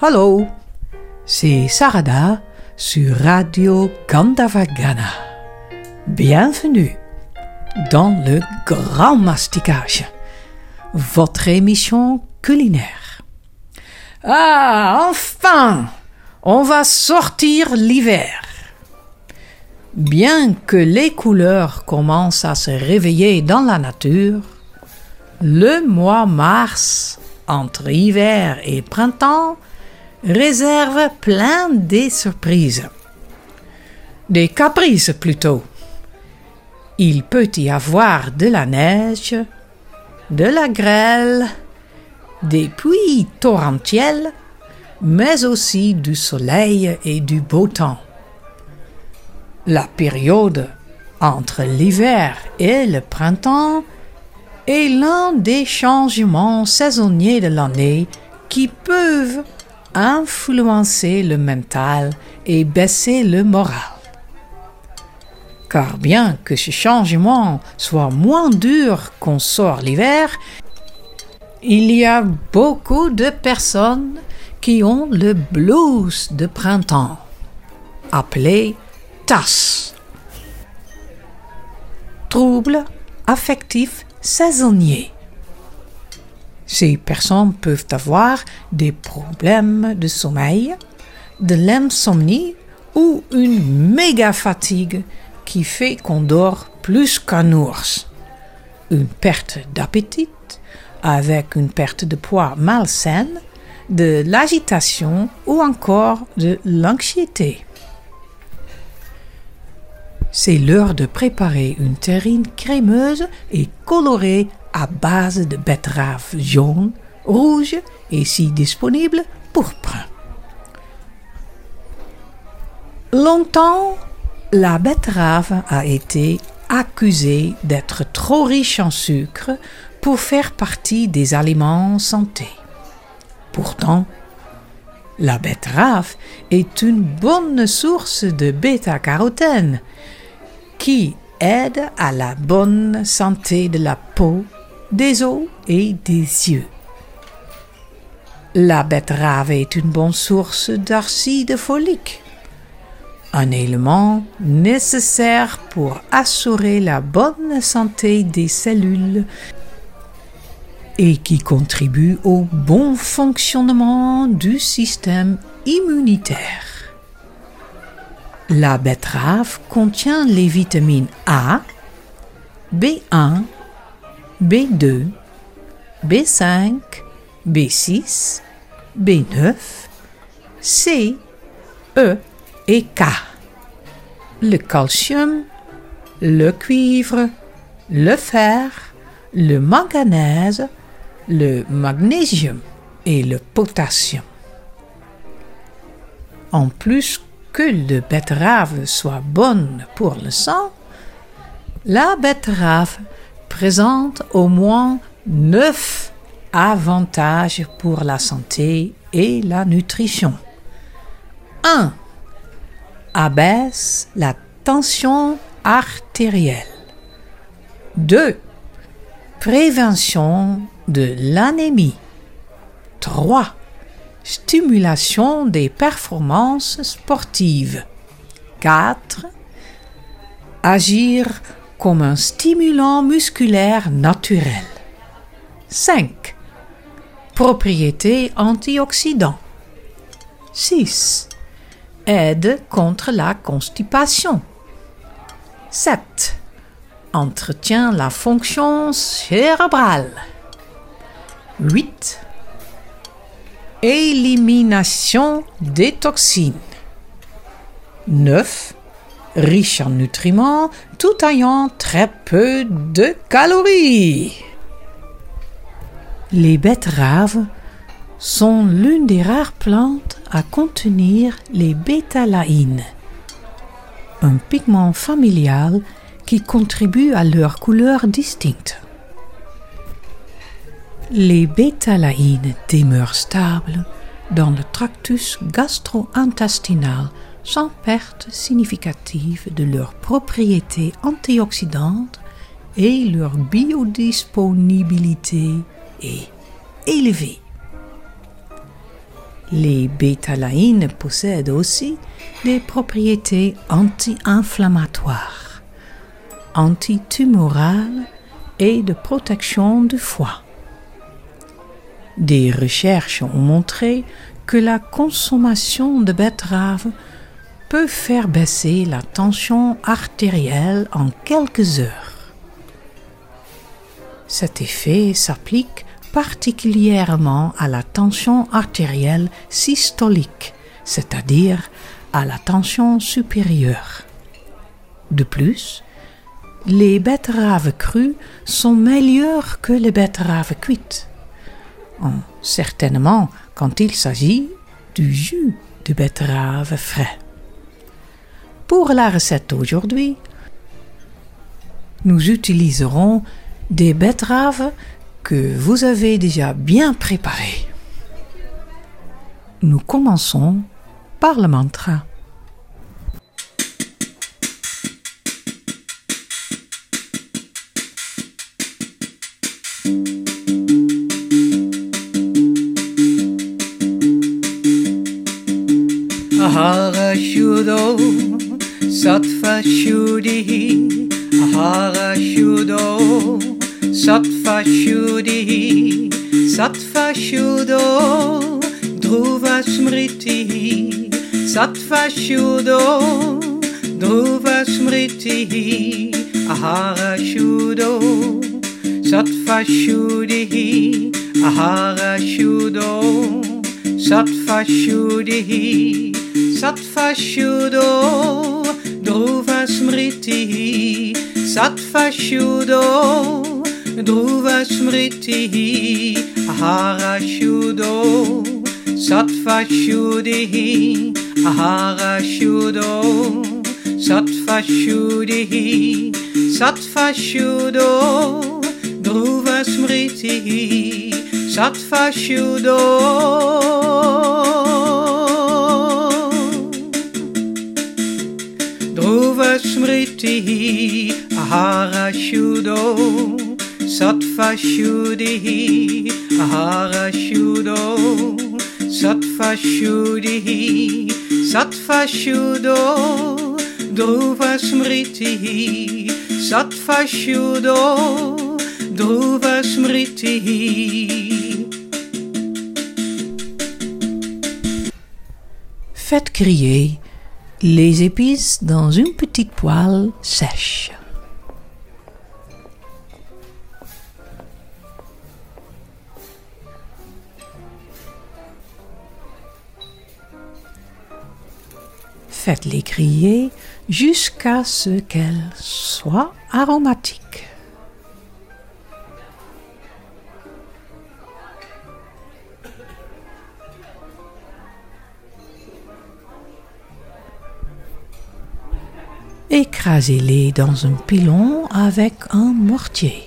Hallo, c'est Sarada sur Radio Gandavagana. Bienvenue dans le Grand Masticage, votre émission culinaire. Ah, enfin, on va sortir l'hiver. Bien que les couleurs commencent à se réveiller dans la nature, le mois mars, entre hiver et printemps, réserve plein de surprises. Des caprices plutôt. Il peut y avoir de la neige, de la grêle, des pluies torrentielles, mais aussi du soleil et du beau temps. La période entre l'hiver et le printemps est l'un des changements saisonniers de l'année qui peuvent influencer le mental et baisser le moral. Car bien que ce changement soit moins dur qu'on sort l'hiver, il y a beaucoup de personnes qui ont le blues de printemps, appelé TAS. Trouble affectif saisonnier. Ces personnes peuvent avoir des problèmes de sommeil, de l'insomnie ou une méga fatigue qui fait qu'on dort plus qu'un ours, une perte d'appétit avec une perte de poids malsaine, de l'agitation ou encore de l'anxiété. C'est l'heure de préparer une terrine crémeuse et colorée à base de betterave jaune, rouge et si disponible, pourpre. Longtemps, la betterave a été accusée d'être trop riche en sucre pour faire partie des aliments santé. Pourtant, la betterave est une bonne source de bêta-carotène qui aide à la bonne santé de la peau, des os et des yeux. La betterave est une bonne source d'acide folique, un élément nécessaire pour assurer la bonne santé des cellules et qui contribue au bon fonctionnement du système immunitaire. La betterave contient les vitamines A, B1, B2, B5, B6, B9, C, E et K. Le calcium, le cuivre, le fer, le manganèse, le magnésium et le potassium. En plus que le betterave soit bonne pour le sang, la betterave présente au moins neuf avantages pour la santé et la nutrition. 1. Abaisse la tension artérielle. 2. Prévention de l'anémie. 3. Stimulation des performances sportives. 4. Agir comme un stimulant musculaire naturel. 5. Propriétés antioxydants. 6. Aide contre la constipation. 7. Entretient la fonction cérébrale. 8. Élimination des toxines. 9. Riche en nutriments tout ayant très peu de calories. Les betteraves sont l'une des rares plantes à contenir les bétalaïnes, un pigment familial qui contribue à leur couleur distincte. Les bétalaïnes demeurent stables dans le tractus gastro-intestinal sans perte significative de leurs propriétés antioxydantes et leur biodisponibilité est élevée. Les bétalaïnes possèdent aussi des propriétés anti-inflammatoires, antitumorales et de protection du foie. Des recherches ont montré que la consommation de betteraves peut faire baisser la tension artérielle en quelques heures. Cet effet s'applique particulièrement à la tension artérielle systolique, c'est-à-dire à la tension supérieure. De plus, les betteraves crues sont meilleures que les betteraves cuites, certainement quand il s'agit du jus de betterave frais. Pour la recette d'aujourd'hui, nous utiliserons des betteraves que vous avez déjà bien préparées. Nous commençons par le mantra. Shuddhi Ahara Shudo Sattva Shuddhi Sattva Shudo Dhruva Smriti Sattva Shudo Dhruva Smriti Ahara Shudo Sattva Shuddhi Ahara Shudo Sattva Shuddhi Sattva Shudo Dhruva Smriti Sattva Shudo. Dhruva Smriti Ahara Shudo. Sattva Shuddhi Ahara Shudo. Sattva Shuddhi Sattva Shudo. Dhruva Smriti Sattva Shudo Smriti Ahara Shudo Sattva Shuddhi Ahara Shudo Sattva Shuddhi Sattva Shudo Dhruva Smriti Sattva Shudo Dhruva Smriti. Faites griller les épices dans une petite poêle sèche. Faites-les griller jusqu'à ce qu'elles soient aromatiques. Écrasez-les dans un pilon avec un mortier.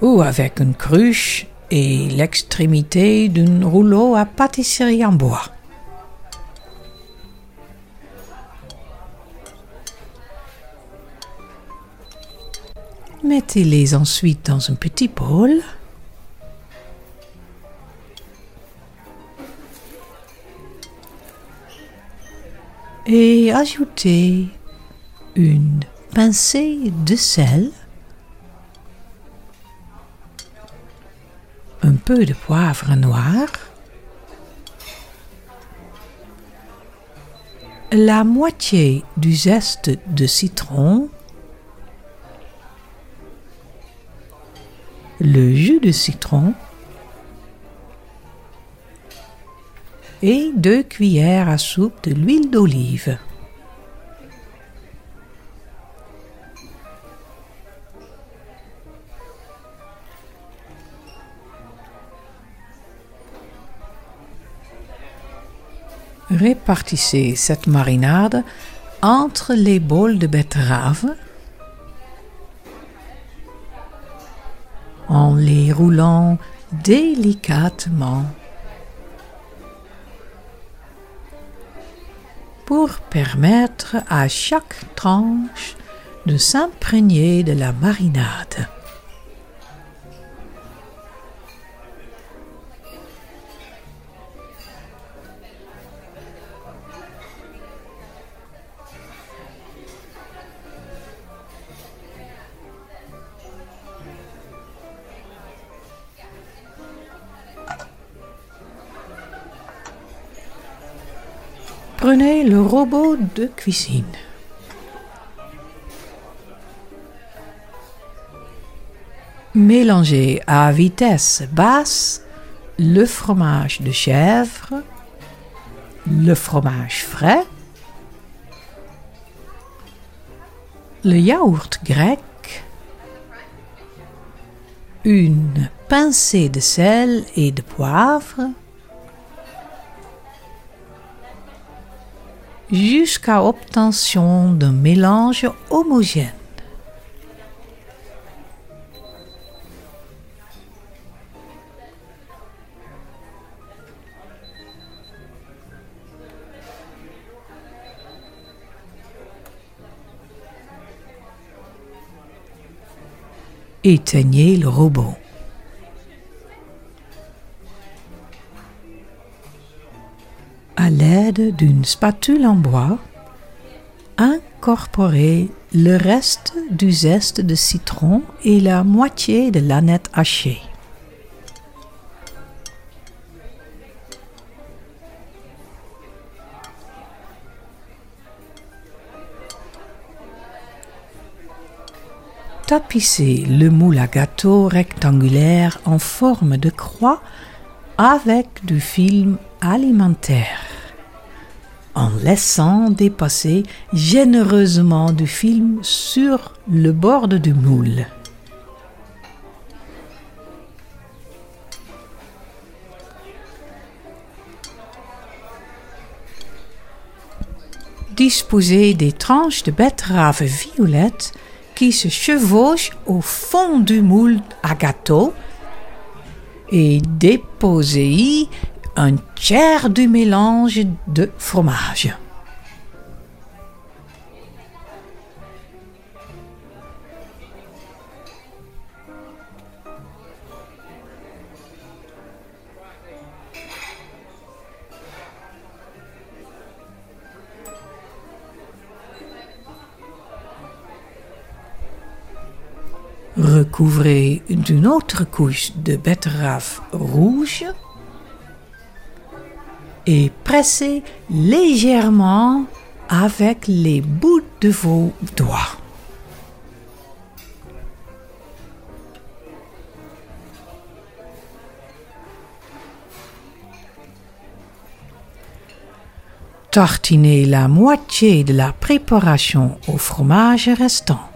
Ou avec une cruche et l'extrémité d'un rouleau à pâtisserie en bois. Mettez-les ensuite dans un petit bol. Et ajoutez une pincée de sel, un peu de poivre noir, la moitié du zeste de citron, le jus de citron et deux cuillères à soupe de l'huile d'olive. Répartissez cette marinade entre les bols de betterave en les roulant délicatement pour permettre à chaque tranche de s'imprégner de la marinade. Prenez le robot de cuisine. Mélangez à vitesse basse le fromage de chèvre, le fromage frais, le yaourt grec, une pincée de sel et de poivre, jusqu'à obtention d'un mélange homogène. Éteignez le robot. À l'aide d'une spatule en bois, incorporez le reste du zeste de citron et la moitié de l'aneth hachée. Tapissez le moule à gâteau rectangulaire en forme de croix avec du film alimentaire en laissant dépasser généreusement du film sur le bord du moule. Disposez des tranches de betterave violette qui se chevauchent au fond du moule à gâteau et déposez-y un tiers du mélange de fromage. Recouvrez d'une autre couche de betterave rouge et pressez légèrement avec les bouts de vos doigts. Tartinez la moitié de la préparation au fromage restante.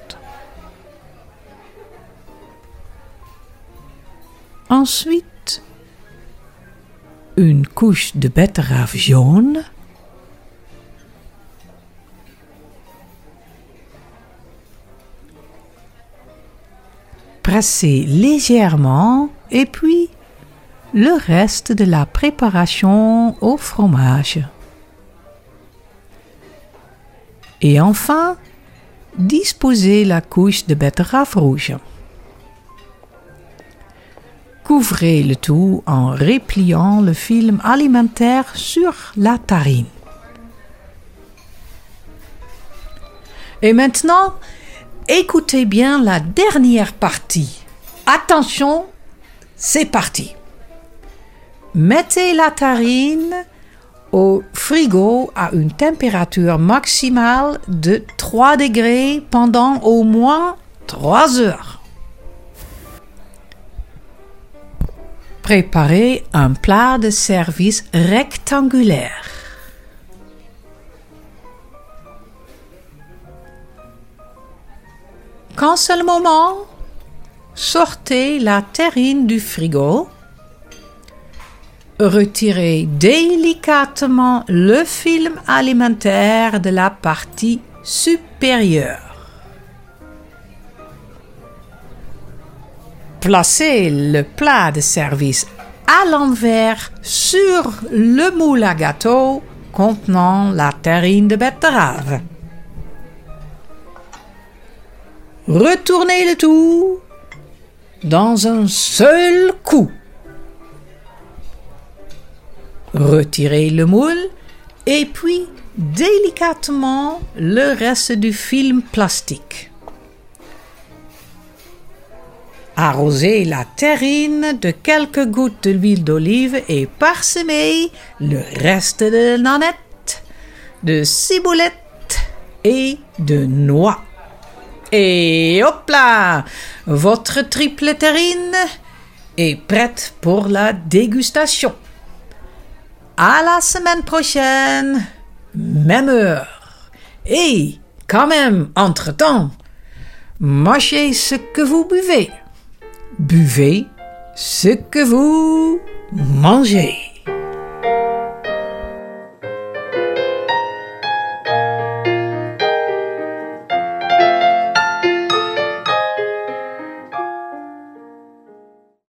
Ensuite, une couche de betterave jaune, pressez légèrement et puis le reste de la préparation au fromage. Et enfin, disposez la couche de betterave rouge. Couvrez le tout en repliant le film alimentaire sur la tarine. Et maintenant, écoutez bien la dernière partie. Attention, c'est parti. Mettez la tarine au frigo à une température maximale de 3 degrés pendant au moins 3 heures. Préparez un plat de service rectangulaire. C'est le moment, sortez la terrine du frigo. Retirez délicatement le film alimentaire de la partie supérieure. Placez le plat de service à l'envers sur le moule à gâteau contenant la terrine de betterave. Retournez le tout dans un seul coup. Retirez le moule et puis délicatement le reste du film plastique. Arrosez la terrine de quelques gouttes d'huile d'olive et parsemez le reste de nanette de ciboulette et de noix. Et hop là, votre triple terrine est prête pour la dégustation. À la semaine prochaine, même heure. Et quand même, entre-temps, mâchez ce que vous buvez. Buvez ce que vous mangez.